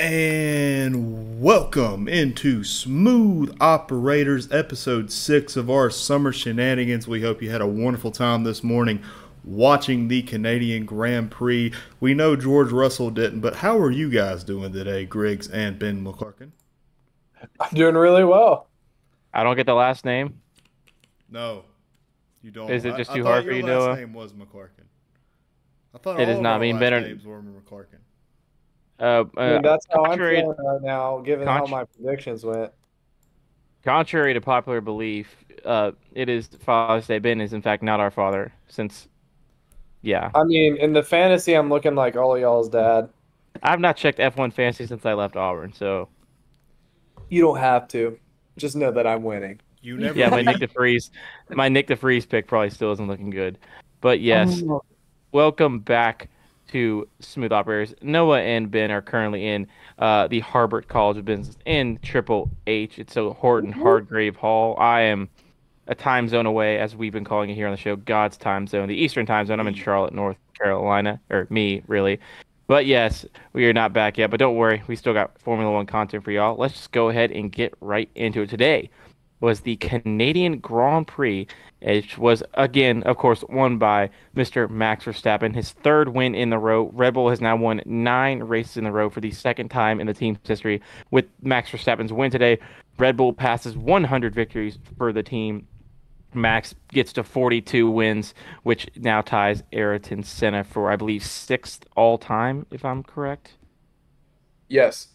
And welcome into Smooth Operators, episode six of our summer shenanigans. We hope you had a wonderful time this morning watching the Canadian Grand Prix. We know George Russell didn't, but how are you guys doing today, Griggs and Ben McClarkin? I'm doing really well. I don't get the last name. No, you don't. Is it just I, too I hard for you, your last Noah? name was McClarkin. I thought It all does of not our mean last better- names were McClarkin. Uh, I uh, mean, that's how I'm contrary- feeling right now, given how my predictions went. contrary to popular belief, uh, it is Father's Day. Ben is in fact not our father, since, yeah, I mean, in the fantasy, I'm looking like all y'all's dad. I've not checked F1 fantasy since I left Auburn. So You don't have to. Just know that I'm winning. You never. yeah, my Nick DeVries, my Nick DeVries pick probably still isn't looking good. But yes, Oh. welcome back to Smooth Operators. Noah and Ben are currently in uh, the Harbert College of Business in Triple H. It's a Horton Hardgrave Hall. I am a time zone away, as we've been calling it here on the show, God's time zone, the Eastern time zone. I'm in Charlotte, North Carolina, or me, really. But yes, we are not back yet. But don't worry, we still got Formula One content for y'all. Let's just go ahead and get right into it. Today was the Canadian Grand Prix, which was again, of course, won by Mr. Max Verstappen, his third win in the row. Red Bull has now won nine races in a row for the second time in the team's history. With Max Verstappen's win today, Red Bull passes 100 victories for the team. Max gets to 42 wins, which now ties Ayrton Senna for, I believe, sixth all time, if I'm correct Yes.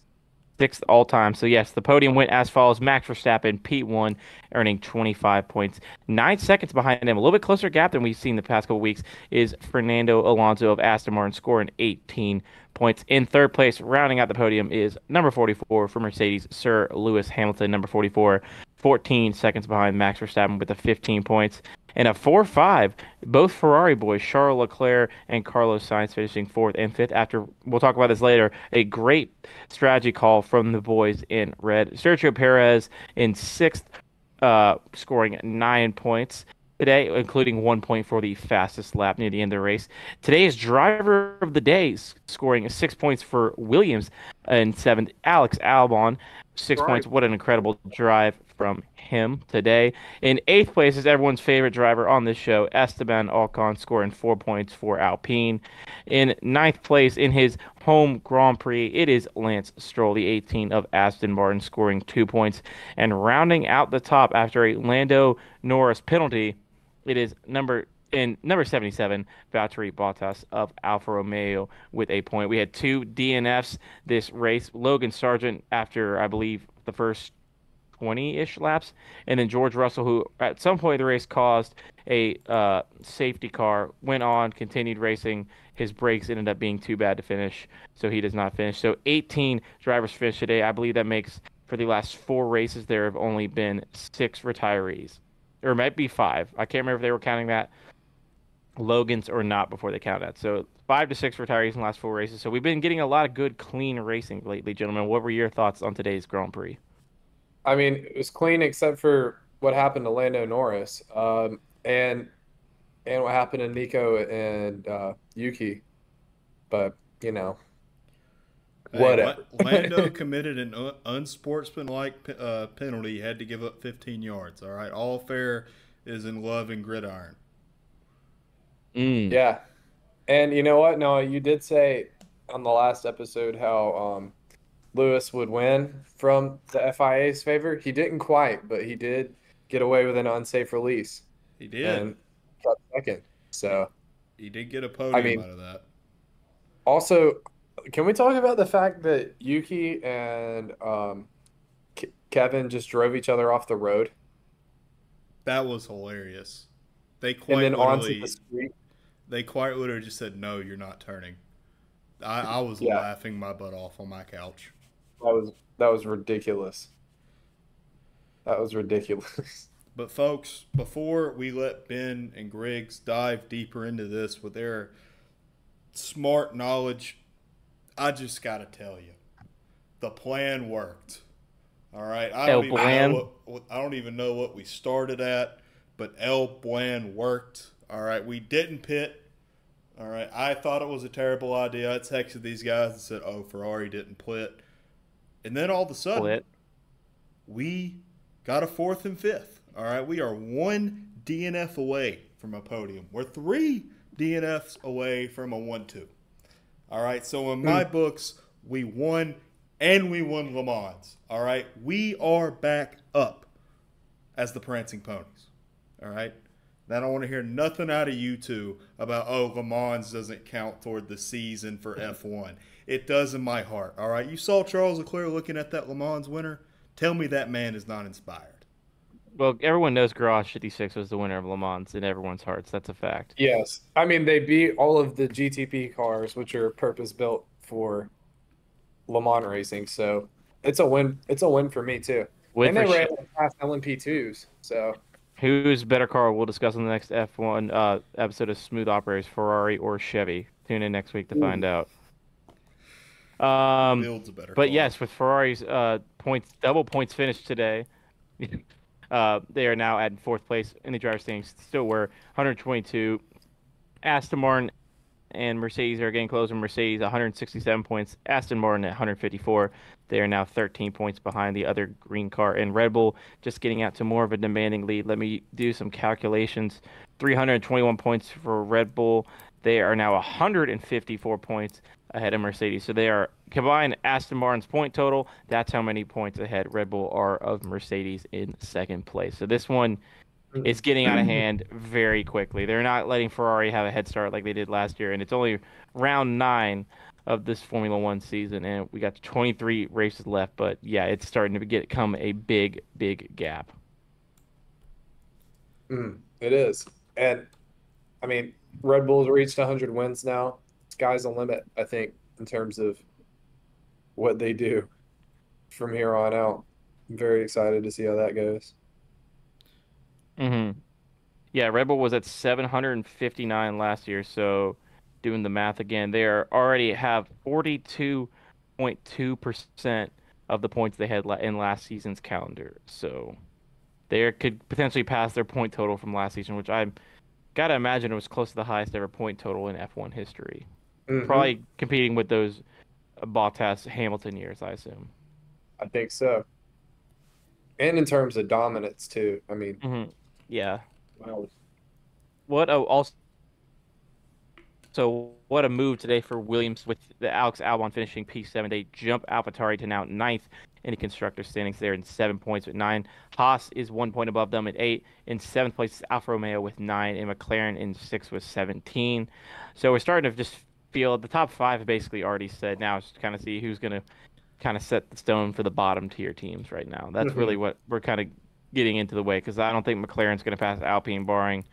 Sixth all time. So yes, the podium went as follows: Max Verstappen, P1, earning 25 points. Nine seconds behind him, a little bit closer gap than we've seen the past couple weeks, is Fernando Alonso of Aston Martin, scoring 18 points. In third place, rounding out the podium, is number 44 for Mercedes, Sir Lewis Hamilton, number 44, 14 seconds behind Max Verstappen with the 15 points. And a 4 5, both Ferrari boys, Charles Leclerc and Carlos Sainz, finishing fourth and fifth. After, we'll talk about this later, a great strategy call from the boys in red. Sergio Perez in sixth, uh, scoring nine points today, including one point for the fastest lap near the end of the race. Today's driver of the day, scoring six points for Williams in seventh. Alex Albon, six Right. points. What an incredible drive from him today. In eighth place is everyone's favorite driver on this show, Esteban Ocon, scoring four points for Alpine. In ninth place in his home Grand Prix, it is Lance Stroll, the 18 of Aston Martin, scoring two points. And rounding out the top after a Lando Norris penalty, it is number in number 77, Valtteri Bottas of Alfa Romeo with a point. We had two DNFs this race. Logan Sargeant after I believe the first 20-ish laps, and then George Russell, who at some point in the race caused a uh, safety car, went on, continued racing. His brakes ended up being too bad to finish, so he does not finish. So 18 drivers finished today. I believe that makes for the last four races there have only been six retirees, or it might be five. I can't remember if they were counting that Logan's or not before they count that. So five to six retirees in the last four races. So we've been getting a lot of good, clean racing lately, gentlemen. What were your thoughts on today's Grand Prix? I mean, it was clean except for what happened to Lando Norris, um, and and what happened to Nico and uh, Yuki. But you know, Hey, Whatever. La- Lando committed an un- unsportsmanlike pe- uh, penalty. He had to give up 15 yards. All right, all fair is in love and gridiron. Mm. yeah. And you know what? No, you did say on the last episode how um, Lewis would win from the FIA's favor. He didn't quite, but he did get away with an unsafe release He did. and got second. So. he did get a podium mean- out of that. Also, can we talk about the fact that Yuki and um, Ke- Kevin just drove each other off the road That was hilarious. They and quite then onto literally, the street? they quite literally just said, "No, you're not turning." I, I was Yeah. laughing my butt off on my couch. That was that was ridiculous. That was ridiculous. But folks, before we let Ben and Griggs dive deeper into this with their smart knowledge, I just got to tell you, the plan worked. All right, I El don't even Plan. know what, what I don't even know what we started at, but El Plan worked. All right, we didn't pit. All right, I thought it was a terrible idea. I texted these guys and said, "Oh, Ferrari didn't pit." And then all of a sudden, Split. we got a fourth and fifth. All right, we are one DNF away from a podium. We're three DNFs away from a one-two. All right, so in my hmm. books, we won and we won Le Mans. All right, we are back up as the Prancing Ponies. All right. Then I don't want to hear nothing out of you two about oh Le Mans doesn't count toward the season for F1. It does in my heart. All right, you saw Charles Leclerc looking at that Le Mans winner. Tell me that man is not inspired. Well, everyone knows Garage 56 was the winner of Le Mans in everyone's hearts. That's a fact. Yes. I mean, they beat all of the GTP cars, which are purpose built for Le Mans racing. So it's a win. It's a win for me too. With and they or were sh- able to pass LMP2s. So Who's better car? We'll discuss in the next F1 uh, episode of Smooth Operators, Ferrari or Chevy. Tune in next week to find out. Um, Builds a better. but car. yes, with Ferrari's uh, points, double points finished today, uh, they are now at fourth place in the driver standings. Still were 122. Aston Martin and Mercedes are getting closer. Mercedes 167 points. Aston Martin at 154. They are now 13 points behind the other green car. And Red Bull just getting out to more of a demanding lead. Let me do some calculations. 321 points for Red Bull. They are now 154 points ahead of Mercedes. So they are combined Aston Martin's point total. That's how many points ahead Red Bull are of Mercedes in second place. So this one is getting out of hand very quickly. They're not letting Ferrari have a head start like they did last year, and it's only round nine of this Formula One season, and we got 23 races left. But yeah, it's starting to get become a big, big gap. mm, it is. And I mean, Red Bull's reached 100 wins now. Sky's the limit, I think, in terms of what they do from here on out. I'm very excited to see how that goes. hmm Yeah, Red Bull was at 759 last year, so doing the math again, they are already have 42.2% of the points they had in last season's calendar. So they could potentially pass their point total from last season, which I got to imagine it was close to the highest ever point total in F1 history. Mhm. Probably competing with those Bottas Hamilton years, I assume. I think so. And in terms of dominance too. I mean, hmm Yeah. wow. What a also so what a move today for Williams with the Alex Albon finishing P7. They jump AlphaTauri to now ninth in the constructor standings there in seven points with nine. Haas is one point above them at eight. In seventh place is Alfa Romeo with nine, and McLaren in six with 17. So we're starting to just feel the top five basically already said now it's kind of see who's going to kind of set the stone for the bottom tier teams right now. That's Mhm. really what we're kind of getting into the way because I don't think McLaren's going to pass Alpine barring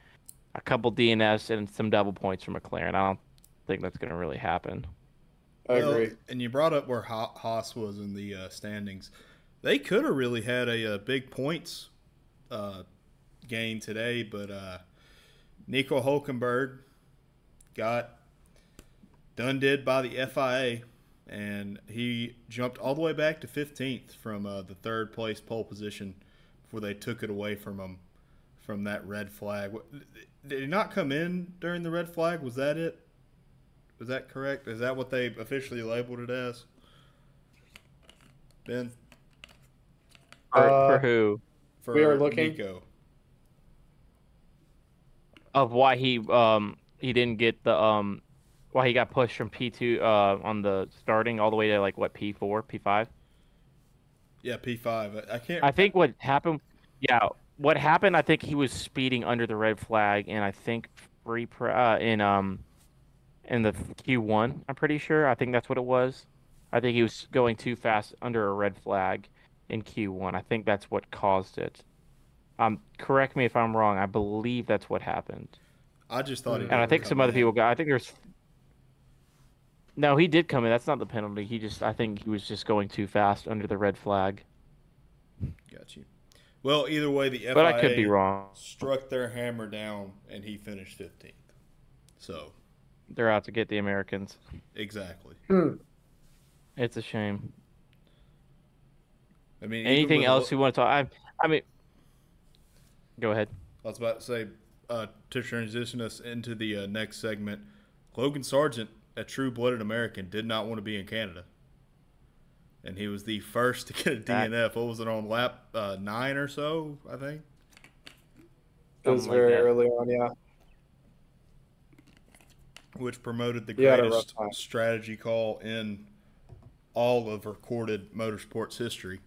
a couple DNS and some double points from McLaren. I don't think that's going to really happen. I Well, agree. And you brought up where Ha- Haas was in the uh, standings. They could have really had a, uh big points uh, gain today, but uh, Nico Hulkenberg got done did by the FIA, and he jumped all the way back to 15th from uh, the third place pole position before they took it away from him from that red flag. Did he not come in during the red flag? Was that it? Was that correct? Is that what they officially labeled it as? Ben, For, Uh, for who? for We are looking- Nico. Of why he um he didn't get the um why he got pushed from P two uh on the starting all the way to like what P four P five. Yeah, P five. I I can't. I think what happened, yeah, what happened. I think he was speeding under the red flag, and I think free pr- uh, in um in the Q one. I'm pretty sure. I think that's what it was. I think he was going too fast under a red flag in Q one. I think that's what caused it. Um, correct me if I'm wrong. I believe that's what happened, I just thought. he and I think some other people got. I think there's. No, he did come in. That's not the penalty. He just, I think he was just going too fast under the red flag. Got you. Well, either way, the FIA But I could be wrong. struck their hammer down, and he finished fifteenth. So They're out to get the Americans. exactly. Hmm. It's a shame. I mean, Anything else you want to talk? I, I mean, go ahead. I was about to say uh, to transition us into the uh, next segment. Logan Sargeant, a true-blooded American, did not want to be in Canada. and he was the first to get a DNF. What was it on lap uh, nine or so? I think. It was Something like very that. early on, yeah. which promoted the He had a rough greatest strategy call in all of recorded motorsports history.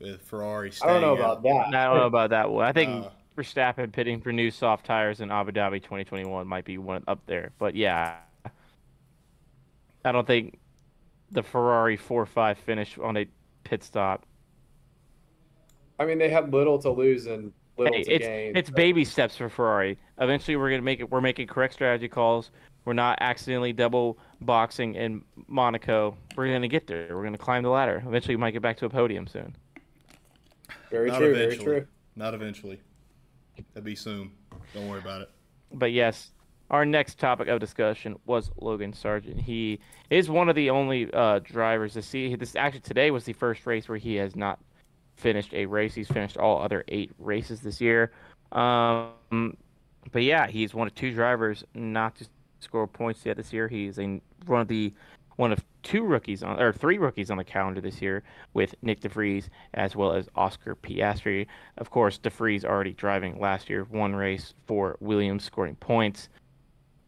With Ferrari I don't know out. about that. I don't know about that one. I think Uh, Verstappen pitting for new soft tires in Abu Dhabi 2021 might be one up there. But yeah, I don't think the Ferrari 4-5 finish on a pit stop. I mean, they had little to lose and little Hey, to it's gain. it's but- baby steps for Ferrari. Eventually, we're gonna make it. We're making correct strategy calls. We're not accidentally double boxing in Monaco. We're gonna get there. We're gonna climb the ladder. Eventually, we might get back to a podium soon. Very not true. Very true. Not eventually. That'd be soon. Don't worry about it. But yes, our next topic of discussion was Logan Sargeant. He is one of the only uh, drivers to see this. Actually, today was the first race where he has not finished a race. He's finished all other eight races this year. Um, but yeah, he's one of two drivers not to score points yet this year. He's a, one of the one of two rookies on or three rookies on the calendar this year with Nick DeVries as well as Oscar Piastri. Of course, DeVries already driving last year, one race for Williams, scoring points.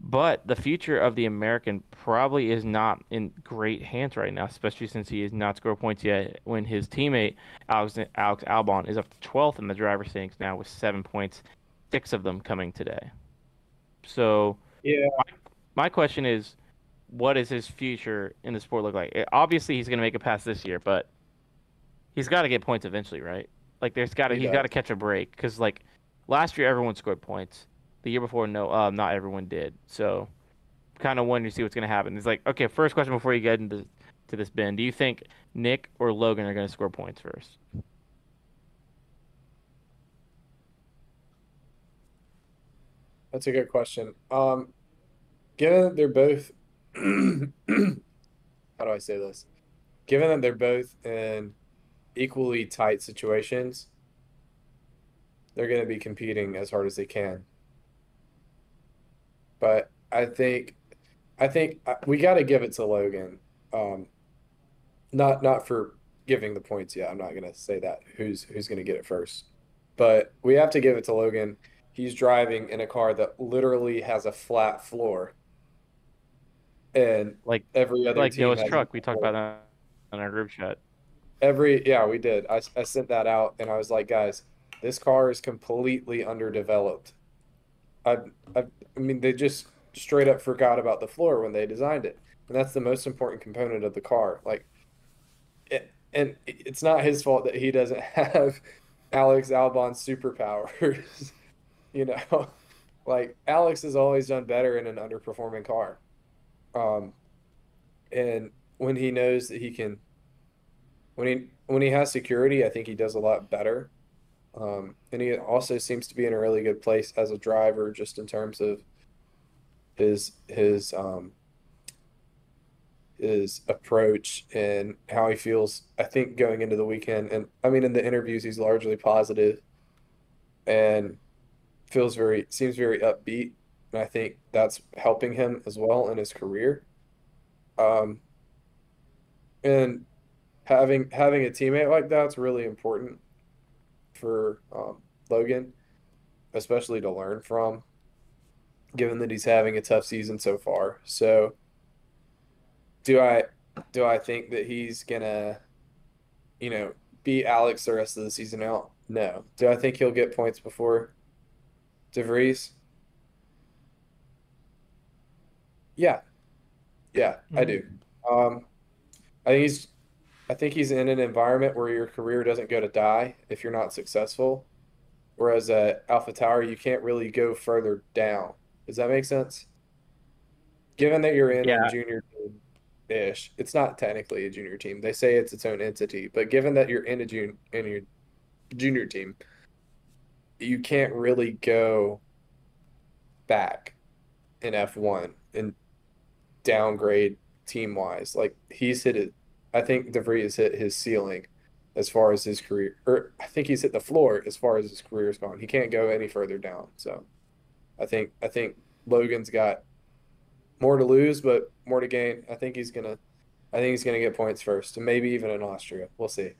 But the future of the American probably is not in great hands right now, especially since he has not scored points yet. When his teammate Alex Alex Albon is up to 12th in the driver's standings now with seven points, six of them coming today. So Yeah. my question is, what is his future in the sport look like? Eh, Obviously, he's going to make it past this year, but he's got to get points eventually, right? Like, there's got to he's got to catch a break because like last year everyone scored points. The year before, no, uh, not everyone did. So, kind of wanting to see what's going to happen. It's like, okay, first question before you get into to this, Ben, do you think Nick or Logan are going to score points first? That's a good question. Um, given that they're both, how do I say this? Given that they're both in equally tight situations, they're going to be competing as hard as they can. But I think, I think uh, we got to give it to Logan. Um, not not for giving the points yet. I'm not going to say that. Who's who's going to get it first? But we have to give it to Logan he's driving in a car that literally has a flat floor. And Like every other like Noah's truck, we talked about that in our group chat. Every yeah, we did. I, I sent that out and I was like, guys, this car is completely underdeveloped. I, I I mean they just straight up forgot about the floor when they designed it. And that's the most important component of the car. Like it, and it's not his fault that he doesn't have Alex Albon's superpowers. you know, like Alex has always done better in an underperforming car. Um, and when he knows that he can, when he when he has security, I think he does a lot better. Um, and he also seems to be in a really good place as a driver, just in terms of his his um, his approach and how he feels. I think going into the weekend, and I mean in the interviews, he's largely positive, and feels very seems very upbeat, and I think that's helping him as well in his career. Um, and having having a teammate like that's really important for um, Logan, especially to learn from, given that he's having a tough season so far. So, do I do I think that he's gonna, you know, beat Alex the rest of the season out? No. Do I think he'll get points before DeVries? Yeah. Yeah, I do. Um, I think he's I think he's in an environment where your career doesn't go to die if you're not successful. Whereas at AlphaTauri, you can't really go further down. Does that make sense? Given that you're in Yeah. a junior team ish, it's not technically a junior team. They say it's its own entity, but given that you're in a junior in your junior team, you can't really go back in F1 and downgrade team wise. Like he's hit it. I think DeVries hit his ceiling as far as his career, or I think he's hit the floor as far as his career's gone. He can't go any further down. So I think I think Logan's got more to lose, but more to gain. I think he's gonna. I think he's to get points first, and maybe even in Austria. We'll see.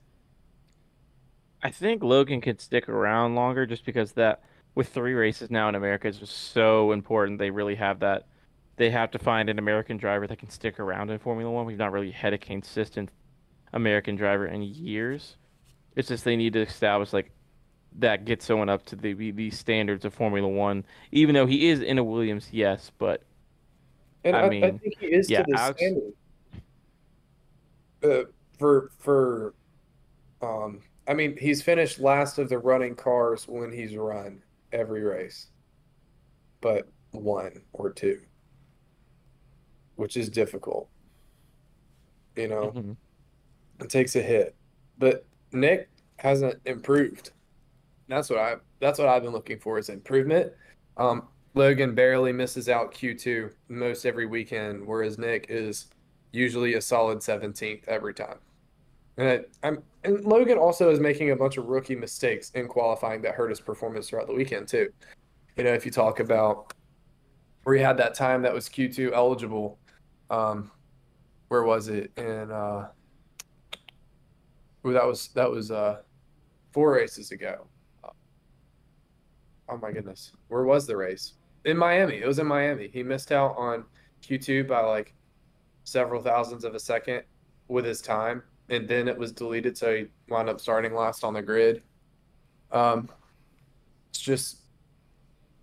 I think Logan could stick around longer just because that with three races now in America is just so important. They really have that. They have to find an American driver that can stick around in Formula One. We've not really had a consistent American driver in years. It's just they need to establish like that gets someone up to the the standards of Formula One. Even though he is in a Williams, yes, but And I I, I mean, think he is yeah, to the Alex- standard. Uh, for for, um, I mean, he's finished last of the running cars when he's run every race, but one or two, which is difficult. You know, mhm. it takes a hit, but Nick hasn't improved. That's what I that's what I've been looking for is improvement. Um, Logan barely misses out Q2 most every weekend, whereas Nick is usually a solid 17th every time. And I, I'm and Logan also is making a bunch of rookie mistakes in qualifying that hurt his performance throughout the weekend too. You know, if you talk about where he had that time that was Q2 eligible, um, where was it in uh, well, that was that was uh four races ago. Oh my goodness. Where was the race? In Miami. It was in Miami. He missed out on Q2 by like several thousands of a second with his time, and then it was deleted, so he wound up starting last on the grid. Um, it's just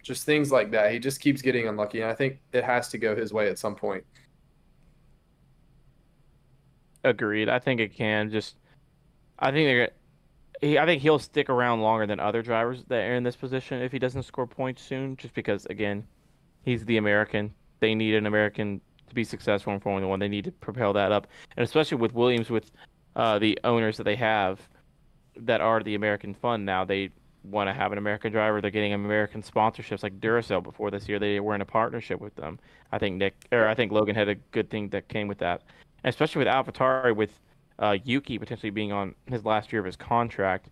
just things like that. He just keeps getting unlucky, and I think it has to go his way at some point. Agreed. I think it can just. I think they're. He, I think he'll stick around longer than other drivers that are in this position if he doesn't score points soon. Just because, again, he's the American. They need an American to be successful in Formula One. They need to propel that up, and especially with Williams, with uh, the owners that they have, that are the American fund now. They want to have an American driver. They're getting American sponsorships like Duracell. Before this year, they were in a partnership with them. I think Nick or I think Logan had a good thing that came with that, especially with AlphaTauri with uh, Yuki potentially being on his last year of his contract.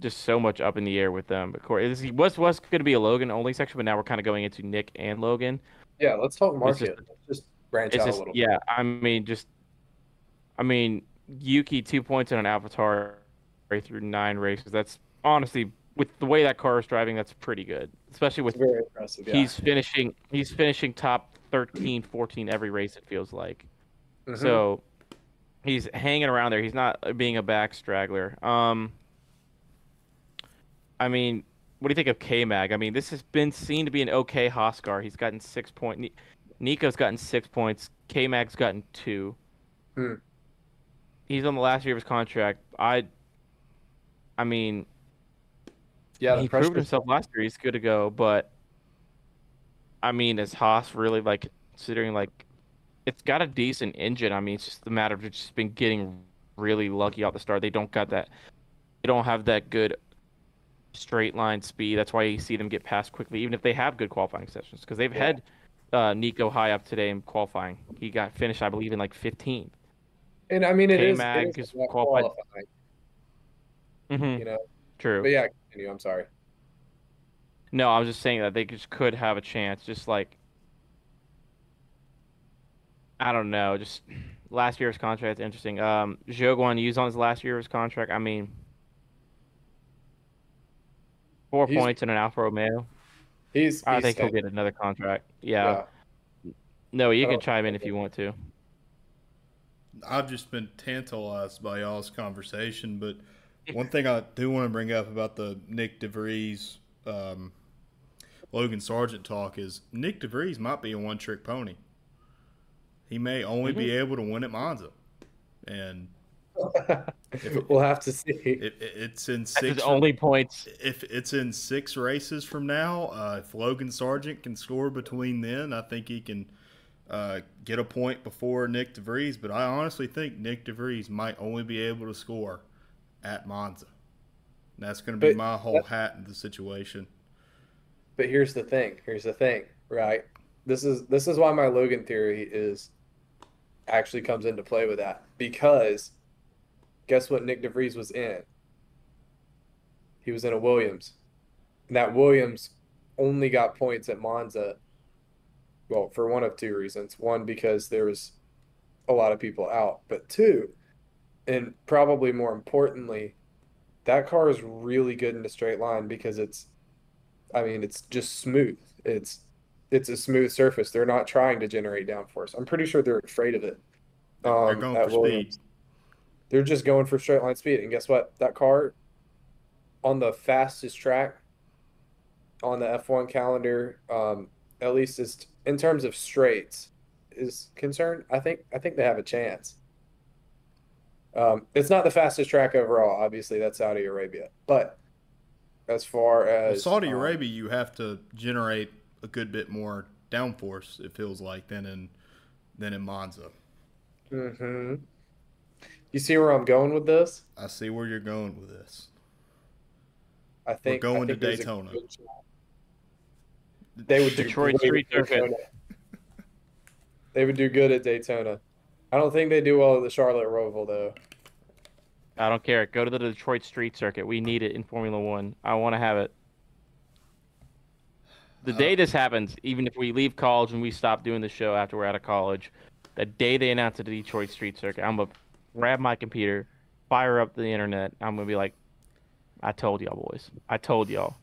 Just so much up in the air with them. But Corey, this was was going to be a Logan only section, but now we're kind of going into Nick and Logan. Yeah, let's talk just- market. Let's just branch out just a little. yeah. I mean, just I mean, Yuki two points in an AlphaTauri through nine races. That's honestly with the way that car is driving, that's pretty good. Especially with very impressive. Yeah. he's finishing he's finishing top 13, 14 every race. It feels like Mhm. so. He's hanging around there. He's not being a back straggler. Um, I mean, what do you think of K Mag? I mean, this has been seen to be an okay Haas car. He's gotten six point. Ni- Nico's gotten six points. K Mag's gotten two. Hmm. He's on the last year of his contract. I, I mean, yeah, he proved himself last year. He's good to go, but I mean, is Haas really like considering like it's got a decent engine? I mean, it's just a matter of just been getting really lucky out the start. They don't got that. They don't have that good straight line speed. That's why you see them get past quickly, even if they have good qualifying sessions, because they've Yeah. had uh, Nico high up today in qualifying. He got finished, I believe, in like 15th. And I mean, it is, it is is about qualified- qualifying, hmm you know. True. But yeah, continue. I'm sorry. No, I was just saying that they just could have a chance. Just like I don't know, just last year's contract. Interesting. Um, Zhou Guan Yu's on his last year of his contract. I mean, four He's- points in an Alfa Romeo. He's. I he's think he'll get another contract. Yeah. No, you can chime in if you want to. I've just been tantalized by y'all's conversation, but one thing I do want to bring up about the Nick DeVries, um, Logan Sargeant talk is Nick DeVries might be a one trick pony. He may only be able to win at Monza, and we'll have to see. it, it, it's in six. only points. if it's in six races from now, uh, if Logan Sargeant can score between then, I think he can uh, get a point before Nick DeVries. But I honestly think Nick DeVries might only be able to score at Monza. And that's going to be But my whole hat in the situation. But here's the thing. Here's the thing. Right. This is this is why my Logan theory is actually comes into play with that because guess what Nick DeVries was in? He was in a Williams. And that Williams only got points at Monza. Well, for one of two reasons. One because there was a lot of people out. But two, and probably more importantly, that car is really good in a straight line because it's, I mean, it's just smooth. It's it's a smooth surface. They're not trying to generate downforce. I'm pretty sure they're afraid of it. They're Um, going for Williams. speed. They're just going for straight line speed. And guess what? That car on the fastest track on the F1 calendar, um, at least is in terms of straights, is concerned. I think I think they have a chance. Um, it's not the fastest track overall. Obviously, that's Saudi Arabia. But as far Well, as Saudi um, Arabia, you have to generate a good bit more downforce. It feels like than in than in Monza. Mm-hmm. You see where I'm going with this? I see where you're going with this. I think I going to think there's a Daytona. They would do Detroit Street Circuit. They would do good at Daytona. I don't think they do well at the Charlotte Roval though. I don't care. Go to the Detroit Street Circuit. We need it in Formula One. I want to have it. The Uh, day this happens, even if we leave college and we stop doing the show after we're out of college, the day they announce the Detroit Street Circuit, I'm gonna grab my computer, fire up the internet. I'm gonna be like, "I told y'all, boys. I told y'all."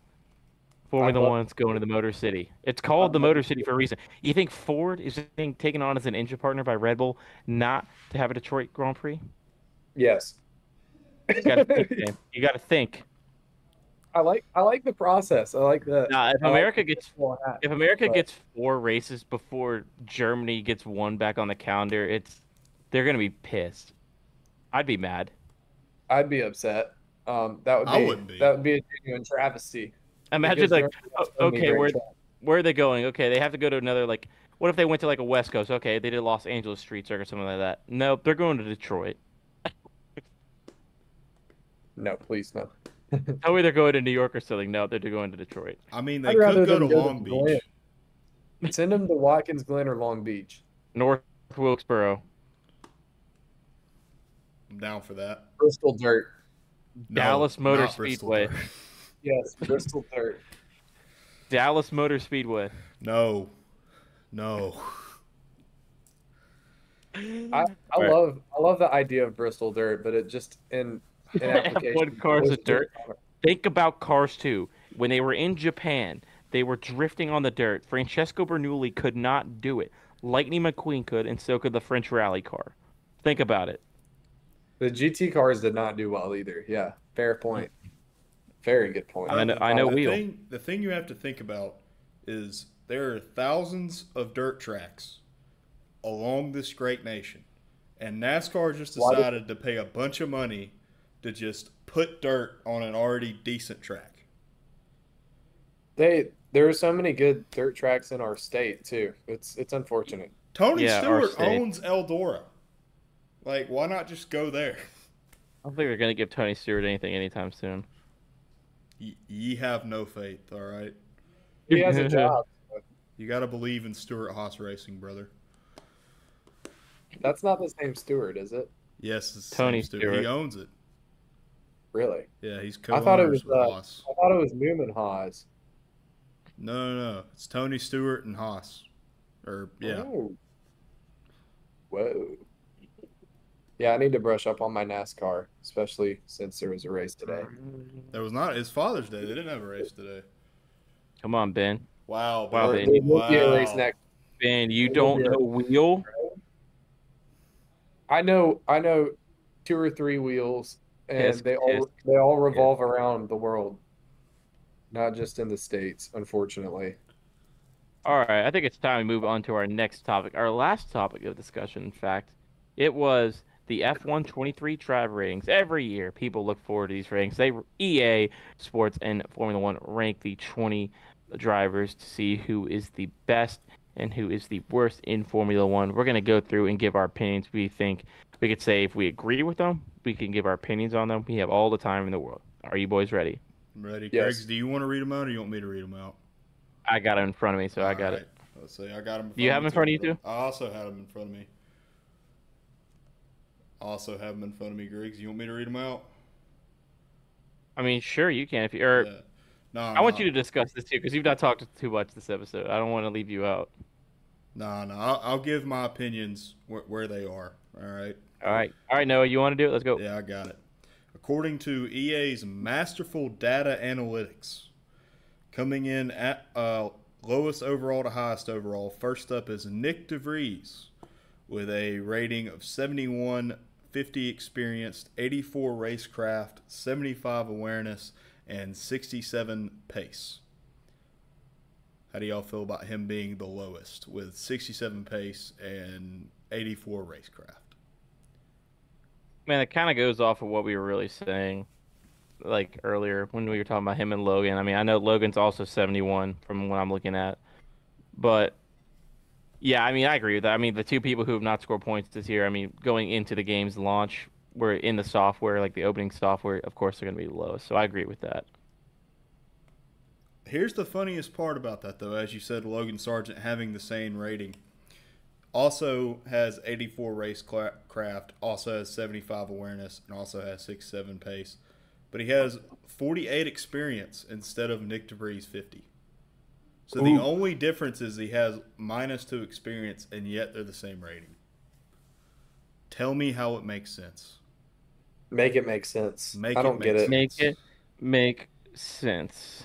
Formula love- One's going to the Motor City. It's called the Motor City for a reason. You think Ford is being taken on as an engine partner by Red Bull not to have a Detroit Grand Prix? Yes. You. You gotta think. I like I like the process. I like the Nah, if I like America the gets full hat. if America but- gets four races before Germany gets one back on the calendar, it's they're gonna be pissed. I'd be mad. I'd be upset. Um, that would be I wouldn't be. that would be a genuine travesty. Imagine like, oh, has so many okay, where tracks. where are they going? Okay, they have to go to another like. What if they went to like a West Coast? Okay, they did Los Angeles Street Circuit or something like that. Nope, they're going to Detroit. No, please no. Tell me they're going to New York or something. No, they're going to Detroit. I mean, they I'd could go to them go Long Glen. Beach. Send them to Watkins Glen or Long Beach. North Wilkesboro, I'm down for that. Bristol Dirt. No, Dallas Motor not Speedway. Dirt. Yes, Bristol Dirt. Dallas Motor Speedway. No, no. I, I Right. love I love the idea of Bristol Dirt, but it just in in application. F1 cars it's with dirt. Think about Cars 2. When they were in Japan, they were drifting on the dirt. Francesco Bernoulli could not do it. Lightning McQueen could, and so could the French rally car. Think about it. The GT cars did not do well either. Yeah, fair point. Very good point. I know- I uh, know the wheel. Thing, the thing you have to think about is there are thousands of dirt tracks along this great nation, and NASCAR just Why did- decided to pay a bunch of money to just put dirt on an already decent track. They there are so many good dirt tracks in our state too. It's it's unfortunate. Tony Yeah, Stewart owns Eldora. Like, why not just go there? I don't think they're going to give Tony Stewart anything anytime soon. Ye, ye have no faith, all right? He has a job. You got to believe in Stewart Haas Racing, brother. That's not the same Stewart, is it? Yes, it's Tony same Stewart. Stewart. He owns it. Really? Yeah, he's I co-owners thought it was, with uh, Haas. I thought it was Newman Haas. No, no, no. It's Tony Stewart and Haas. Or yeah, Oh. Whoa. Yeah, I need to brush up on my NASCAR, especially since there was a race today. there was not. It's Father's Day. They didn't have a race today. Come on, Ben. Wow, Wow, Ben. Ben. There will be a race next. Ben, you Maybe don't know wheel? I know, I know, two or three wheels, and they all they all revolve around the world, not just in the states. Unfortunately, All right, I think it's time we move on to our next topic. Our last topic of discussion, in fact, it was the F1 23 driver ratings. Every year, people look forward to these ratings. They EA Sports and Formula One rank the 20 drivers to see who is the best and who is the worst in Formula One. We're gonna go through and give our opinions. We think we could say if we agree with them, we can give our opinions on them. We have all the time in the world. Are you boys ready? I'm ready. Yes. Griggs, do you want to read them out, or you want me to read them out? I got it in front of me, so I got it. Let's see. I got them. Do you them in front of you too? I also had them in front of me. I also have them in front of me, Griggs. You want me to read them out? I mean, sure you can if you. Or Yeah. No, I want you to discuss this too because you've not talked too much this episode. I don't want to leave you out. No, no, I'll, I'll give my opinions where, where they are. All right. All right, all right, Noah, you want to do it? Let's go. Yeah, I got it. According to EA's masterful data analytics, coming in at uh, lowest overall to highest overall, first up is Nick DeVries with a rating of 71, 50 experienced, 84 racecraft, 75 awareness, and 67 pace. How do y'all feel about him being the lowest with 67 pace and 84 racecraft? Man, it kind of goes off of what we were really saying, like earlier when we were talking about him and Logan. I mean, I know Logan's also 71 from what I'm looking at, but yeah, I mean, I agree with that. I mean, the two people who have not scored points this year, I mean, going into the game's launch, were in the software, like the opening software, of course, they're going to be the lowest. So I agree with that. Here's the funniest part about that, though. As you said, Logan Sargent having the same rating also has 84 race craft, also has 75 awareness, and also has 6-7 pace. But he has 48 experience instead of Nick DeVries 50. So Ooh. the only difference is he has minus two experience, and yet they're the same rating. Tell me how it makes sense. Make it make sense. Make I don't it get it. Make it make sense.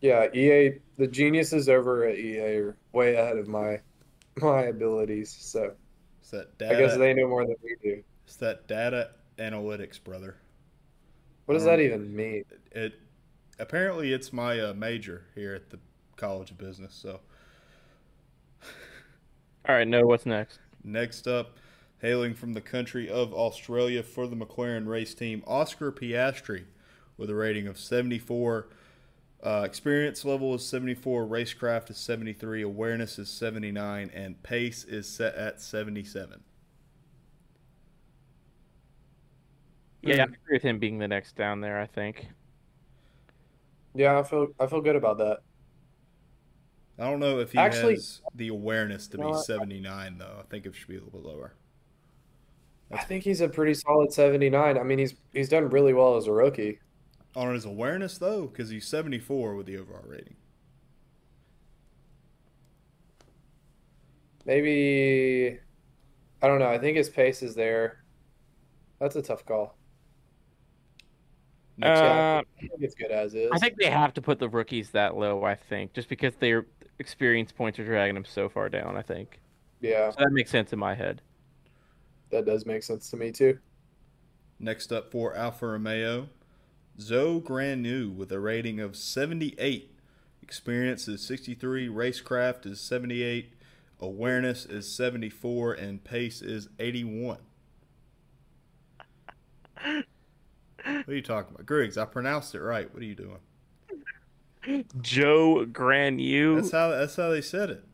Yeah, EA, the geniuses over at EA are way ahead of my my abilities. So it's that data, I guess they know more than we do. It's that data analytics, brother. What does um, that even mean? It, it apparently it's my uh, major here at the College of Business. So, all right, no, what's next? Next up, hailing from the country of Australia for the McLaren race team, Oscar Piastri, with a rating of 74. Uh, experience level is 74, racecraft is 73, awareness is 79, and pace is set at 77. Yeah, I agree with him being the next down there. I think. Yeah, I feel I feel good about that. I don't know if he Actually, has the awareness to be 79 though. I think it should be a little bit lower. That's I think he's a pretty solid 79. I mean, he's he's done really well as a rookie. On his awareness though, because he's 74 with the overall rating. Maybe I don't know. I think his pace is there. That's a tough call. Uh, I think it's good as is. I think they have to put the rookies that low. I think just because their experience points are dragging them so far down. I think. Yeah. So that makes sense in my head. That does make sense to me too. Next up for Alfa Romeo, Zhou Guanyu with a rating of 78. Experience is 63. Racecraft is 78. Awareness is 74. And pace is 81. What are you talking about? Griggs, I pronounced it right. What are you doing? Zhou Guanyu. That's how that's how they said it.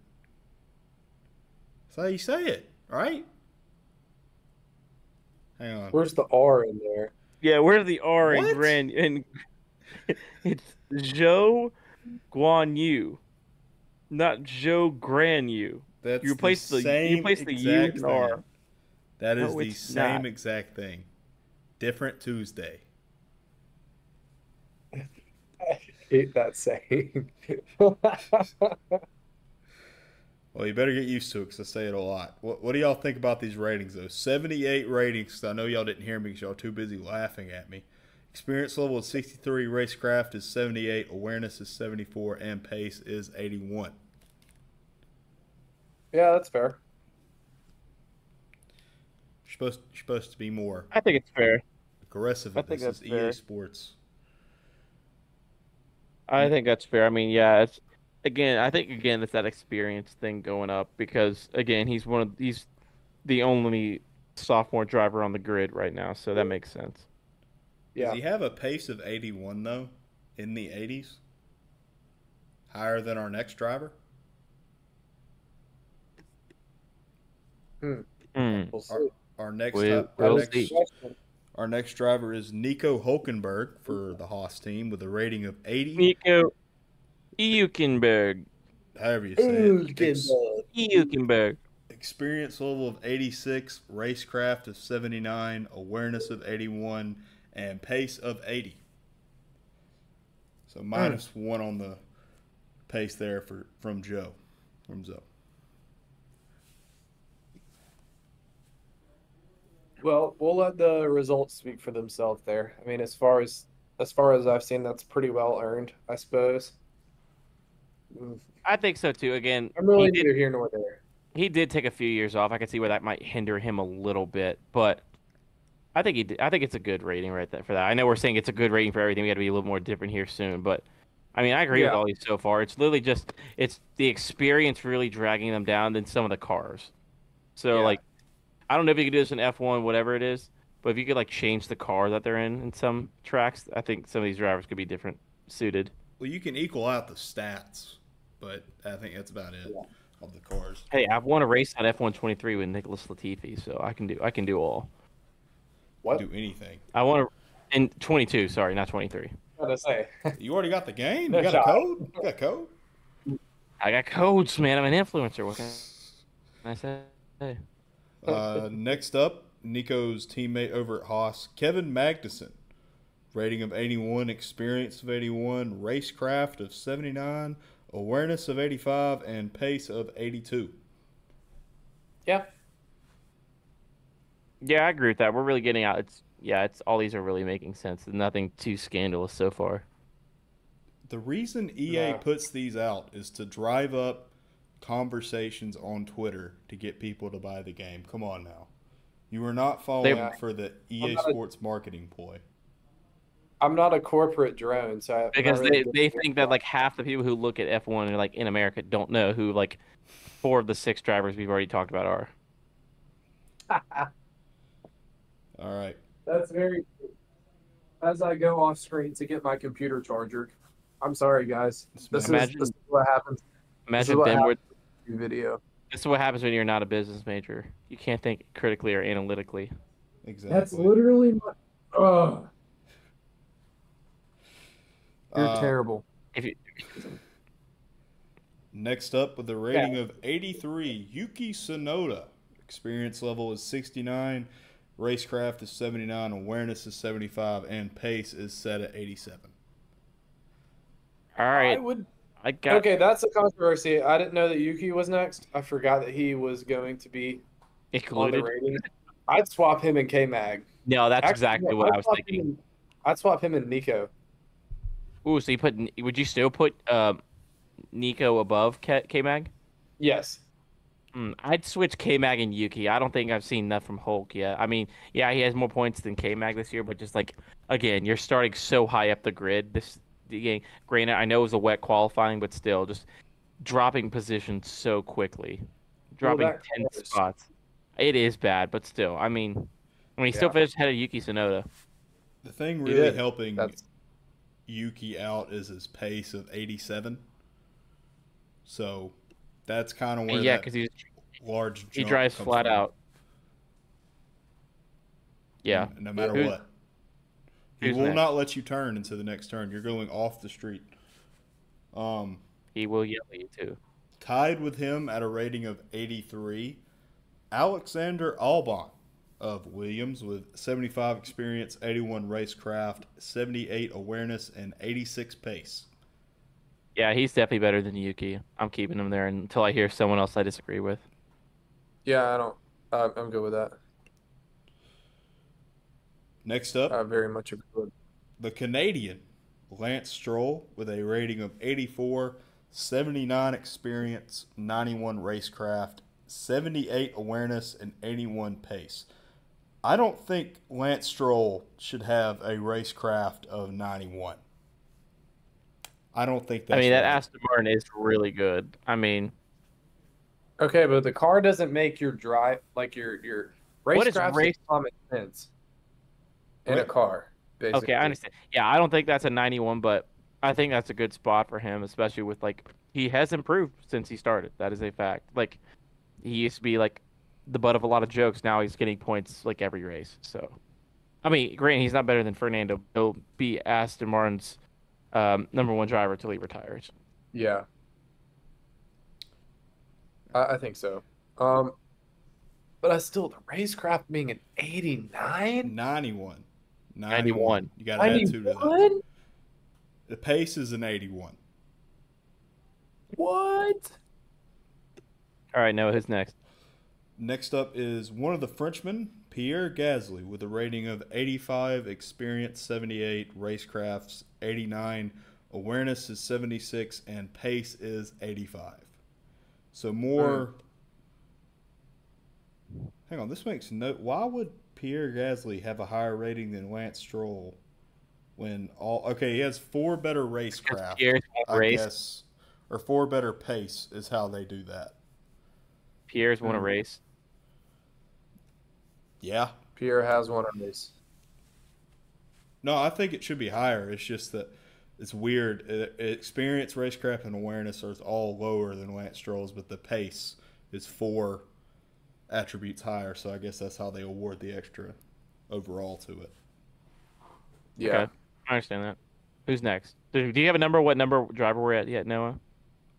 That's how you say it, right? Hang on. Where's the R in there? Yeah, where's the R what? in Gran in it's Zhou Guanyu. Not Zhou Guanyu. That's you replace the, the you replace the U and R. That is no, the same not. exact thing. Different Tuesday. I hate that saying. well, you better get used to it because I say it a lot. What, what, do y'all think about these ratings, though? 78 ratings. I know y'all didn't hear me because y'all too busy laughing at me. Experience level is 63, racecraft is 78, awareness is 74, and pace is 81. Yeah, that's fair. You're supposed, you're supposed to be more. I think it's fair aggressive. I think this that's is fair. EA Sports. I think that's fair. I mean, yeah, it's again. I think again it's that experience thing going up because again he's one of he's the only sophomore driver on the grid right now, so that makes sense. Yeah. Does he have a pace of 81 though in the 80s? Higher than our next driver? Hmm. Mm. We'll our, our, next, we'll, our next our next driver is Nico Hulkenberg for the Haas team with a rating of 80. Nico Eukenberg. However you say it. Eukenberg. Experience level of 86, racecraft of 79, awareness of 81, and pace of 80. So hmm. minus mm. one on the pace there for from Joe, from Zoe. Well, we'll let the results speak for themselves there. I mean, as far as as far as I've seen, that's pretty well earned, I suppose. I think so too. Again, I'm really he did, neither here nor there. he did take a few years off. I can see where that might hinder him a little bit, but I think he did, I think it's a good rating right there for that. I know we're saying it's a good rating for everything. We got to be a little more different here soon, but I mean, I agree with all these so far. It's literally just it's the experience really dragging them down than some of the cars. So Yeah. like, I don't know if you could do this in F1, whatever it is, but if you could like change the car that they're in in some tracks, I think some of these drivers could be different suited. Well, you can equal out the stats, but I think that's about it of the cars. Hey, I've won a race on F one twenty three with Nicholas Latifi, so I can do I can do all. What? Do anything. I want to in 22. Sorry, not 23. What to say? You already got the game. No You got shot. a code. You got a code. I got codes, man. I'm an influencer. What can I say? Hey. Uh, next up, Nico's teammate over at Haas, Kevin Magnussen. Rating of 81, experience of 81, racecraft of 79, awareness of 85, and pace of 82. yeah. Yeah, I agree with that. We're really getting out. It's yeah, it's all these are really making sense. Nothing too scandalous so far. The reason EA Yeah. puts these out is to drive up conversations on Twitter to get people to buy the game. Come on now. You are not falling They- for the EA I'm a- Sports marketing ploy. I'm not a corporate drone, so I, Because I they, really they didn't- think that like half the people who look at F1 and like in America don't know who like four of the six drivers we've already talked about are. All right. That's very. As I go off screen to get my computer charger, I'm sorry, guys. This is, this is what happens. Imagine what Ben happens. would in Video. this is what happens when you're not a business major. You can't think critically or analytically. Exactly. That's literally my. Oh, you're Uh, terrible. If you Next up, with a rating of 83, Yuki Tsunoda. Experience level is 69, racecraft is 79, awareness is 75, and pace is set at 87. All right. I would. I got Okay, that's a controversy. I didn't know that Yuki was next. I forgot that he was going to be on the included. rating. I'd swap him and K Mag. No, that's exactly what I was thinking. I'd swap him and Nico. Ooh, so you put? Would you still put uh, Nico above K Mag? Yes. Hmm, I'd switch K Mag and Yuki. I don't think I've seen that from Hulk yet. I mean, yeah, he has more points than K Mag this year, but just like again, you're starting so high up the grid. This the game, granted, I know it was a wet qualifying, but still, just dropping positions so quickly, dropping that ten close. spots. It is bad, but still, I mean, I mean, he still Yeah. finished ahead of Yuki Tsunoda. The thing really helping That's Yuki out is his pace of 87. So that's kind of where yeah, because he's large he drives flat from. out. Yeah, No, no matter Who's- what. He will next? not let you turn into the next turn. You're going off the street. Um, he will yell at you too. tied with him at a rating of 83, Alexander Albon of Williams with 75 experience, 81 racecraft, 78 awareness, and 86 pace. Yeah, he's definitely better than Yuki. I'm keeping him there until I hear someone else I disagree with. yeah. I don't. I'm I'm good with that. Next up, I very much agree with. the Canadian Lance Stroll with a rating of 84, 79 experience, 91 racecraft, 78 awareness, and 81 pace. I don't think Lance Stroll should have a racecraft of 91. I don't think that's I mean, that right. Aston Martin is really good. I mean, Okay, but the car doesn't make your drive like your your What is race- common sense in a car. Basically. okay, I understand. Yeah, I don't think that's a 91, but I think that's a good spot for him, especially with like he has improved since he started. That is a fact. Like he used to be like the butt of a lot of jokes. Now he's getting points like every race. So, I mean, granted, he's not better than Fernando. He'll be Aston Martin's um, number one driver till he retires. Yeah. I, I think so. Um, but I still the racecraft being an 89. 91. 91. You got to add two to that. 91? The pace is an 81. What? All right, Noah, who's next? Next up is one of the Frenchmen, Pierre Gasly with a rating of 85, experience 78, racecrafts 89, awareness is 76, and pace is 85. So more. Hang on, this makes no. Why would Pierre Gasly have a higher rating than Lance Stroll when all. Okay, he has four better racecraft. Pierre's won race. guess. Or four better pace is how they do that. Pierre's won a Hmm. race. Yeah. Pierre has one a race. No, I think it should be higher. It's just that it's weird. Uh, Experience, racecraft, and awareness are all lower than Lance Stroll's, but the pace is four attributes higher. So I guess that's how they award the extra overall to it. Yeah. Okay. I understand that. Who's next? Do do you have a number? What number driver we're at yet, Noah?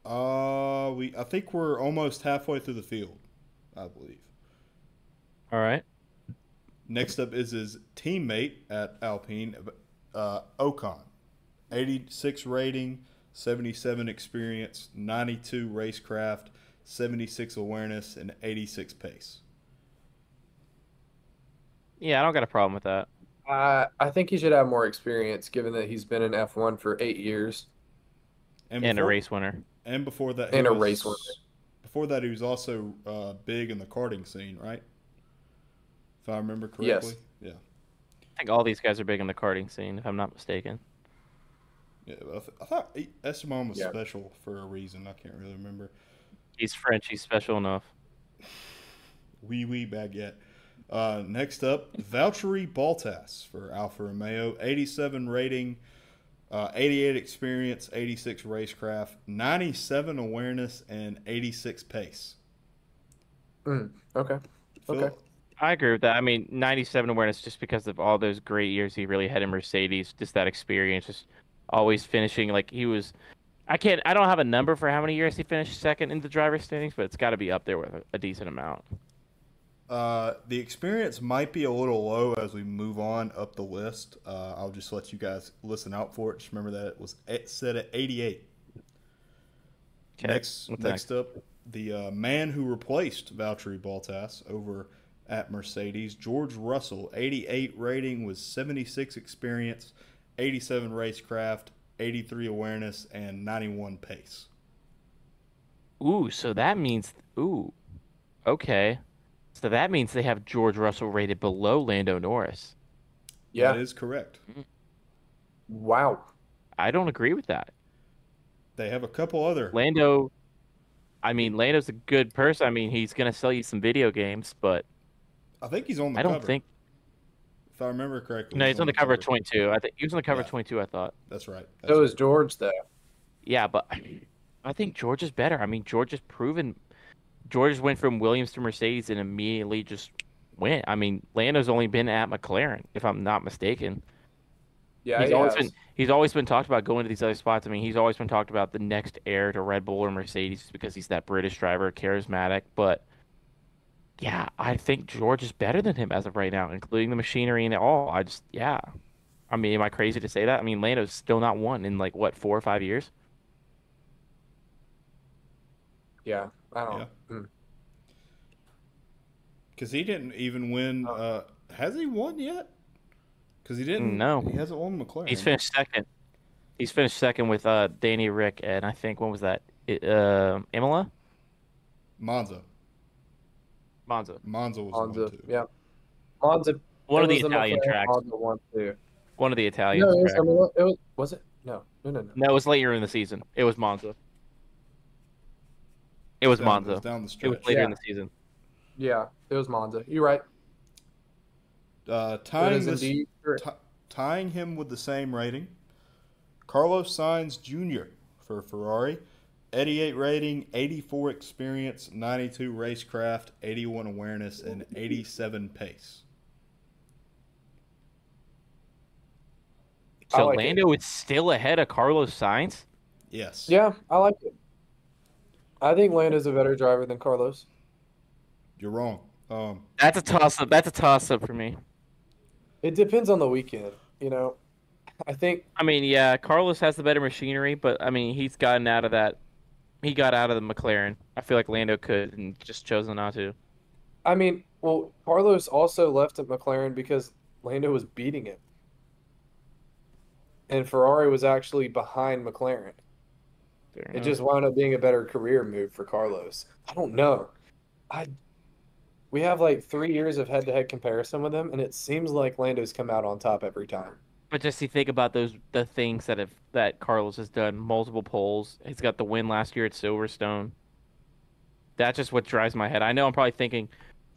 Uh, we I think we're almost halfway through the field, I believe. All right. Next up is his teammate at Alpine, uh, Ocon. 86 rating, 77 experience, 92 racecraft, 76 awareness, and 86 pace. Yeah, I don't got a problem with that. I I think he should have more experience, given that he's been in F1 for eight years. And a race winner. And before that, he And a was- race winner. Before that, he was also uh, big in the karting scene, right? If I remember correctly. Yes. Yeah. I think all these guys are big in the karting scene, if I'm not mistaken. Yeah, I, th- I thought Esteban was Yeah. special for a reason. I can't really remember. He's French. He's special enough. Wee wee baguette. Uh, next up, Valtteri Bottas for Alfa Romeo. 87 rating, uh, 88 experience, 86 racecraft, 97 awareness, and 86 pace. Mm, okay. Phil- Okay. I agree with that. I mean, 97 awareness just because of all those great years he really had in Mercedes, just that experience, just always finishing like he was. I can't. I don't have a number for how many years he finished second in the driver's standings, but it's got to be up there with a, a decent amount. Uh, the experience might be a little low as we move on up the list. Uh, I'll just let you guys listen out for it. Just remember that it was it set at 88. Okay. Next, what's next up, the uh, man who replaced Valtteri Bottas over at Mercedes, George Russell, 88 rating with 76 experience, 87 racecraft, 83 awareness, and 91 pace. Ooh, so that means ooh, okay. So that means they have George Russell rated below Lando Norris. Yeah. That is correct. Mm-hmm. Wow. I don't agree with that. They have a couple other. Lando, I mean, Lando's a good person. I mean, he's gonna sell you some video games, but I think he's on the I don't cover. think. if I remember correctly. No, he's on the cover of 22. I think he was on the cover of Yeah. 22. I thought. That's right. That's So is George, though. Yeah, but I think George is better. I mean, George has proven. George went from Williams to Mercedes and immediately just went. I mean, Lando's only been at McLaren, if I'm not mistaken. Yeah, he's he always has. been he's always been talked about going to these other spots. I mean, he's always been talked about the next heir to Red Bull or Mercedes because he's that British driver, charismatic. But yeah, I think George is better than him as of right now, including the machinery and all. I just yeah. I mean, am I crazy to say that? I mean, Lando's still not won in like what four or five years. Yeah. I don't. Yeah. Mm. Because he didn't even win. Oh. Uh, has he won yet? Because he didn't. No. he hasn't won McLaren. He's finished second. He's finished second with uh, Danny Rick, and I think when was that? It, uh, Imola, Monza. Monza, Monza was the one too. Yeah. Monza. one of the was the Italian tracks. Monza one too. One of the Italian No, it was, tracks. Imola- it was. Was it? No. No. No. No. No, it was later in the season. It was Monza. It was Down, it Monza. was down the It was later in the season. Yeah, it was Monza. You're right. Uh, tying, this, indeed correct. ti- tying him with the same rating, Carlos Sainz Jr. for Ferrari. 88 rating, 84 experience, 92 racecraft, 81 awareness, and 87 pace. So like. Lando is still ahead of Carlos Sainz. Yes. Yeah, I like it. I think Lando's a better driver than Carlos. You're wrong. Um, That's a toss up. That's a toss up for me. It depends on the weekend, you know. I think I mean, yeah, Carlos has the better machinery, but I mean, he's gotten out of that. He got out of the McLaren. I feel like Lando could and just chosen not to. I mean, well, Carlos also left at McLaren because Lando was beating him. And Ferrari was actually behind McLaren. It just wound up being a better career move for Carlos. I don't know. I we have like three years of head-to-head comparison with him, and it seems like Lando's come out on top every time. But just to think about those the things that have that Carlos has done, multiple poles. He's got the win last year at Silverstone. That's just what drives my head. I know I'm probably thinking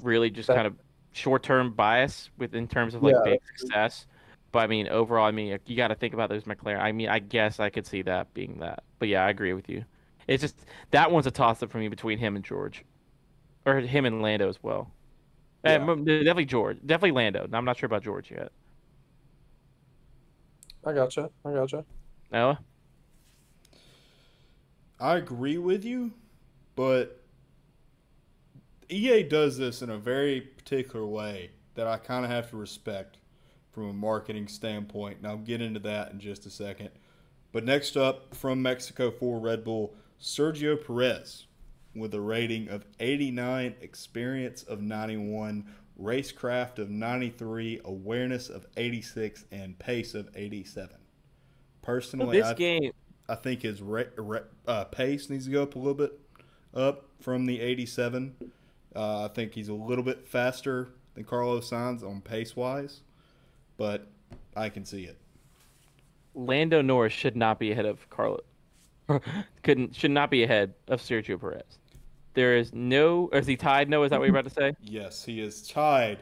really just That- kind of short term bias with in terms of like Yeah. big success. But I mean overall, I mean you got to think about those McLaren. I mean I guess I could see that being that. But yeah, I agree with you. It's just that one's a toss up for me between him and George, or him and Lando as well. Yeah. m- mm, definitely George, definitely Lando. I'm not sure about George yet. I gotcha. I gotcha. Noah. I agree with you, but EA does this in a very particular way that I kind of have to respect from a marketing standpoint. And I'll get into that in just a second. But next up from Mexico for Red Bull, Sergio Perez with a rating of 89, experience of 91, racecraft of 93, awareness of 86, and pace of 87. Personally, this I, game, I think his re- re- uh, pace needs to go up a little bit up from the 87. Uh, I think he's a little bit faster than Carlos Sainz on pace wise, but I can see it. Lando Norris should not be ahead of Carlos. Couldn't should not be ahead of Sergio Perez. There is no. Or is he tied? No, is that what you're about to say? Yes, he is tied,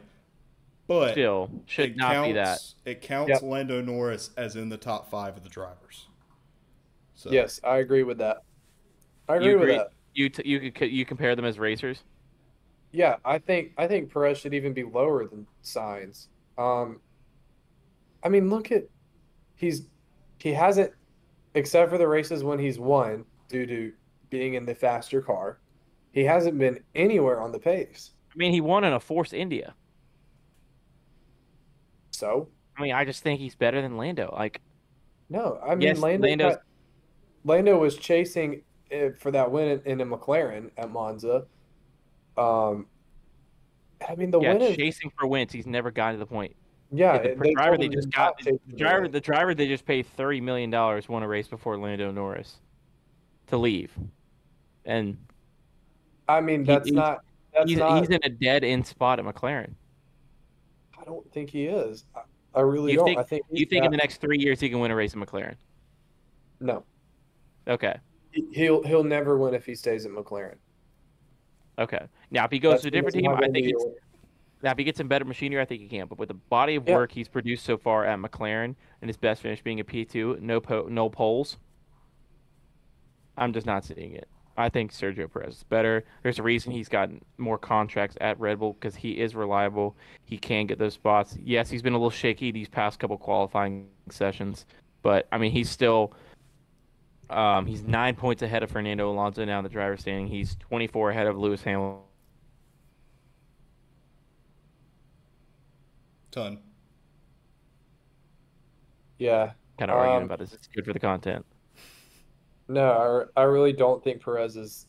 but Still, should it not counts, be that. It counts Yep. Lando Norris as in the top five of the drivers. So Yes, I agree with that. I agree, You with that. You t- you could you compare them as racers? Yeah, I think I think Perez should even be lower than Sainz. Um, I mean, look at he's he hasn't, except for the races when he's won due to being in the faster car, he hasn't been anywhere on the pace. I mean, he won in a Force India. So I mean, I just think he's better than Lando. Like, no, I mean Yes, Lando got- Lando was chasing for that win in, in a McLaren at Monza. Um, I mean the yeah, win is chasing for wins. He's never gotten to the point. yeah. the they driver they just got, the the driver, the driver they just paid thirty million dollars won a race before Lando Norris to leave, and I mean that's he's- not that's he's, not. he's in a dead end spot at McLaren. I don't think he is. I, I really You don't. think- I think You think in the next three years he can win a race in McLaren? no. Okay, He- He'll he'll never win if he stays at McLaren. okay. Now if he goes That's- to a different team, I think now if he gets some better machinery, I think he can. But with the body of Yeah. work he's produced so far at McLaren and his best finish being a P two, no po- no poles, I'm just not seeing it. I think Sergio Perez is better. There's a reason he's gotten more contracts at Red Bull because he is reliable. He can get those spots. Yes, he's been a little shaky these past couple qualifying sessions, but I mean he's still um, he's nine points ahead of Fernando Alonso now in the driver's standing. He's 24 ahead of Lewis Hamilton. ton. Yeah. Kind of arguing Um, about this. It's good for the content. No, I, I really don't think Perez is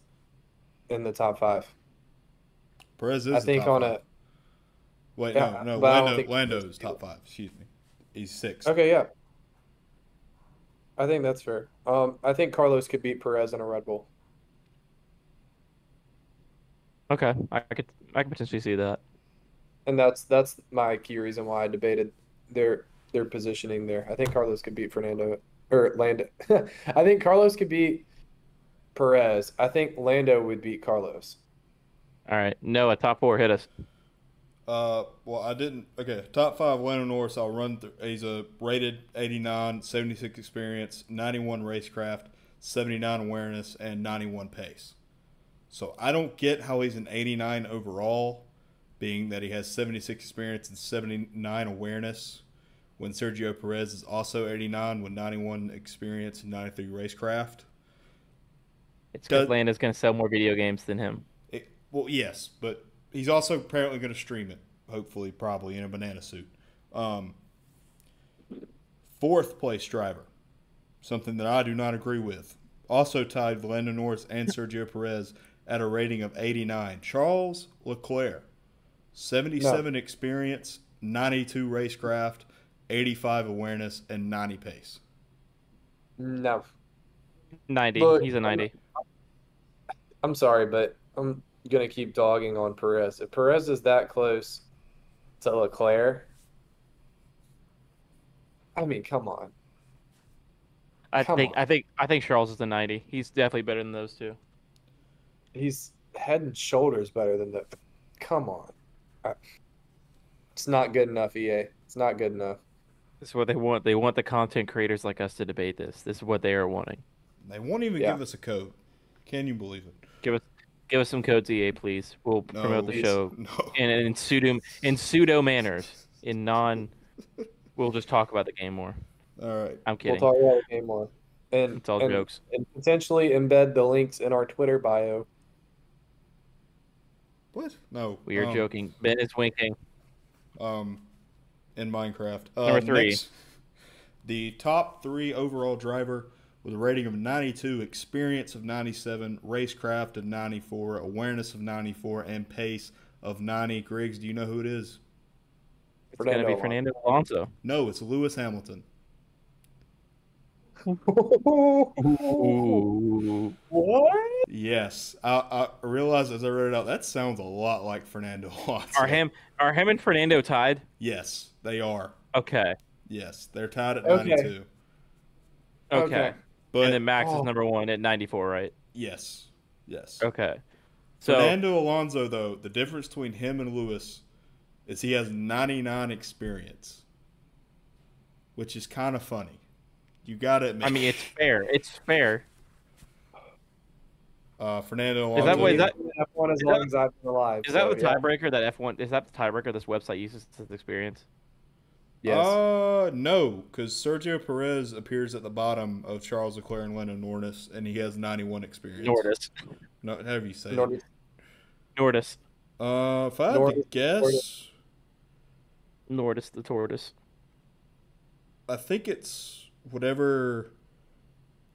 in the top five. Perez is. I the think top on five. a Wait, Yeah, no, no. but I don't Lando, think- Lando's top five. Excuse me. He's six. okay, yeah. I think that's fair. Um, I think Carlos could beat Perez in a Red Bull. Okay, I, I could I could potentially see that. and that's that's my key reason why I debated their their positioning there. I think Carlos could beat Fernando or Lando. I think Carlos could beat Perez. I think Lando would beat Carlos. All right, Noah, top four, hit us. Uh, well, I didn't. Okay, top five. Lando Norris. I'll run through. He's a rated 89, 76 experience, 91 racecraft, 79 awareness, and 91 pace. So I don't get how he's an 89 overall, being that he has 76 experience and 79 awareness, when Sergio Perez is also 89 with 91 experience and 93 racecraft. It's because Does- Lando's going to sell more video games than him. It, well, yes, but he's also apparently going to stream it. Hopefully, probably in a banana suit. Um, fourth place driver, something that I do not agree with. Also tied with Lando Norris and Sergio Perez at a rating of 89. Charles Leclerc 77 experience, 92 racecraft, 85 awareness, and 90 pace. No, 90. Look, He's a 90. I'm sorry, but I'm gonna keep dogging on Perez. If Perez is that close to Leclerc, I mean, come on. I Come think on. I think I think Charles is a 90. He's definitely better than those two. He's head and shoulders better than that. Come on. It's not good enough, EA. It's not good enough. This is what they want. They want the content creators like us to debate this. This is what they are wanting. They won't even Yeah. give us a code. Can you believe it? Give us give us some codes, EA, please. We'll No. promote the show No. in in pseudo in pseudo manners. In non, we'll just talk about the game more. All right. I'm kidding. We'll talk about the game more. And, it's all and, jokes. and potentially embed the links in our Twitter bio. What? No. We are um, joking. Ben is winking. Um, in Minecraft. Uh, Number three. next, the top three overall driver with a rating of 92, experience of 97, racecraft of 94, awareness of 94, and pace of 90. Griggs, do you know who it is? It's gonna be Fernando Alonso. No, it's Lewis Hamilton. What? Yes, I, I realized as I wrote it out that sounds a lot like Fernando Alonso. Are him are him and Fernando tied? Yes, they are. Okay. Yes, they're tied at Okay. 92. Okay. Okay. But and then Max Oh. is number one at 94, right? yes, yes. Okay. So Fernando Alonso, though, the difference between him and Lewis is he has 99 experience, which is kind of funny. You got to admit. I mean, it's fair. It's fair. uh, Fernando Is Alonso. that what- is that- F1 as is long that- as I've been alive. Is that so, the yeah. tiebreaker that F1 is that the tiebreaker this website uses to experience? Yes. Uh, no, because Sergio Perez appears at the bottom of Charles Leclerc and Lennon Norris, and he has 91 experience. Nordis. No, however you say it. Nordis. Nordis. Uh, if I had to guess, Nordis the tortoise. I think it's whatever.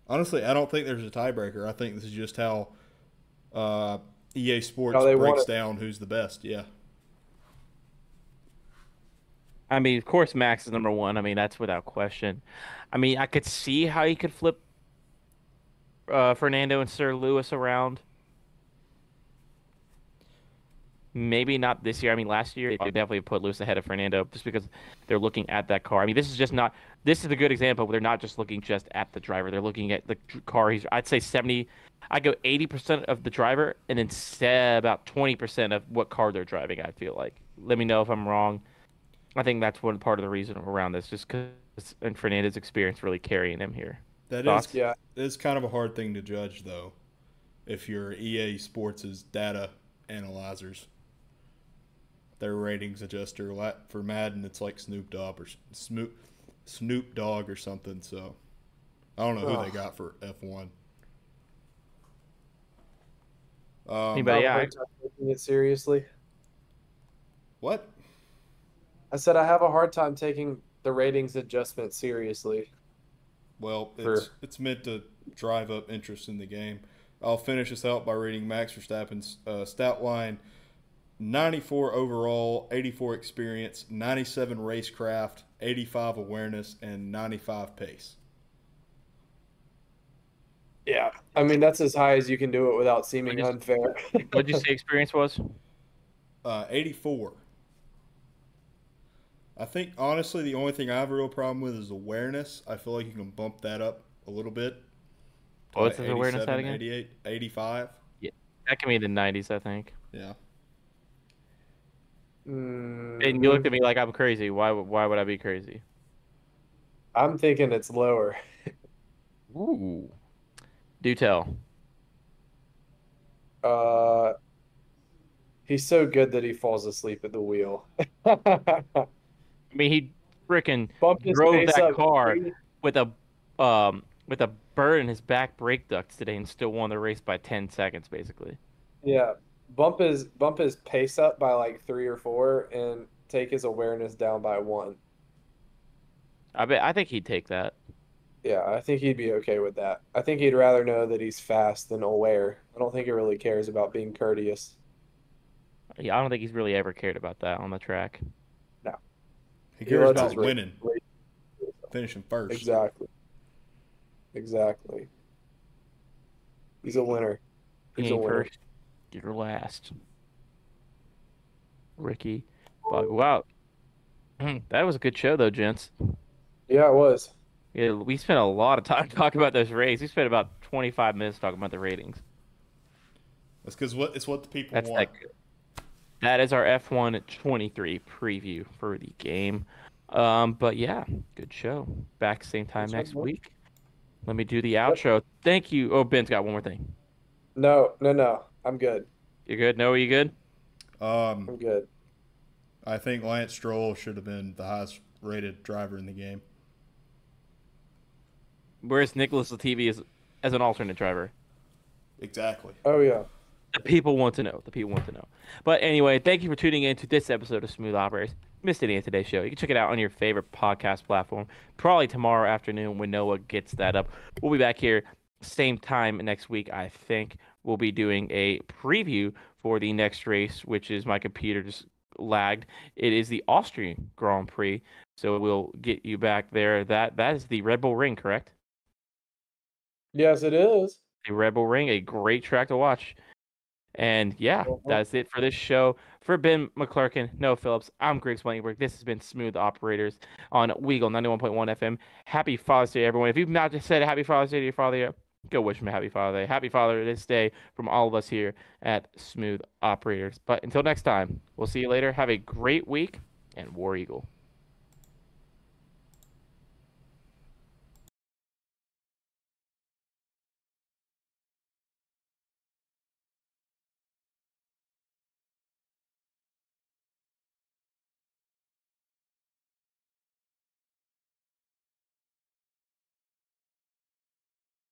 Honestly, I don't think there's a tiebreaker. I think this is just how uh, EA Sports How breaks down who's the best. Yeah. I mean, of course, Max is number one. I mean, that's without question. I mean, I could see how he could flip uh, Fernando and Sir Lewis around. Maybe not this year. I mean, last year they definitely put Lewis ahead of Fernando just because they're looking at that car. I mean, this is just not. This is a good example. Where they're not just looking just at the driver. They're looking at the car. He's. I'd say seventy. I go eighty percent of the driver, and then about twenty percent of what car they're driving. I feel like. Let me know if I'm wrong. I think that's one part of the reason around this, just because and Fernandez's experience really carrying him here. That Thoughts? is Yeah. it's kind of a hard thing to judge though, if you're EA Sports' data analyzers. Their ratings adjuster La- for Madden, it's like Snoop Dogg or Snoop Snoop Dogg or something. So I don't know who they got for F one. Um, Anybody- yeah, have a hard time taking it seriously. what? I said I have a hard time taking the ratings adjustment seriously. Well, For- it's it's meant to drive up interest in the game. I'll finish this out by reading Max Verstappen's uh, stat line: 94 overall, 84 experience, 97 racecraft, 85 awareness, and 95 pace. Yeah. I mean, that's as high as you can do it without seeming I just- unfair. What did you say experience was? Uh, 84. I think honestly, the only thing I have a real problem with is awareness. I feel like you can bump that up a little bit. to What's like his awareness at 87, again? 88, 85. That can be the 90s, I think. Yeah. Mm, And you looked at me like I'm crazy. Why? would- Why would I be crazy? I'm thinking it's lower. Ooh. Do tell. Uh, he's so good that he falls asleep at the wheel. I mean, he freaking Drove that up. car. with a um with a bird in his back brake ducts today and still won the race by 10 seconds basically. Yeah, bump his bump his pace up by like three or four, and take his awareness down by one. I bet I think he'd take that. Yeah, I think he'd be okay with that. I think he'd rather know that he's fast than aware. I don't think he really cares about being courteous. Yeah, I don't think he's really ever cared about that on the track. He He cares lets about his race- winning, finishing first. Exactly. Exactly. He's a winner. He He's a winner. first, you're last. Ricky, Wow, Hmm, that was a good show though, gents. Yeah, it was. Yeah, we spent a lot of time talking about those ratings. We spent about 25 minutes talking about the ratings. That's because what it's what the people That's want. that. That is our F1 23 preview for the game. Um, but yeah, good show. Back same time Good next job, boys. week. Let me do the outro. Thank you. Oh, Ben's got one more thing. No, no, no. I'm good. You good? No, are you good? Um, I'm good. I think Lance Stroll should have been the highest rated driver in the game. Where's Nicholas Latifi as, as an alternate driver? Exactly. Oh yeah. The people want to know. The people want to know. But anyway, thank you for tuning in to this episode of Smooth Operators. Missed any of today's show? You can check it out on your favorite podcast platform. Probably tomorrow afternoon when Noah gets that up. We'll be back here same time next week. I think we'll be doing a preview for the next race, which is my computer just lagged. It is the Austrian Grand Prix, so we'll get you back there. That that is the Red Bull Ring, correct? Yes, it is. the Red Bull Ring, a great track to watch. And yeah, Mhm. that's it for this show. For Ben McClurkin, No Phillips, I'm Greg Swanenberg. This has been Smooth Operators on Weagle 91.1 FM. Happy Father's Day, everyone. If you've not just said Happy Father's Day to your father yet, go wish him a Happy Father's Day. Happy Father's day from all of us here at Smooth Operators. But until next time, we'll see you later. Have a great week and War Eagle.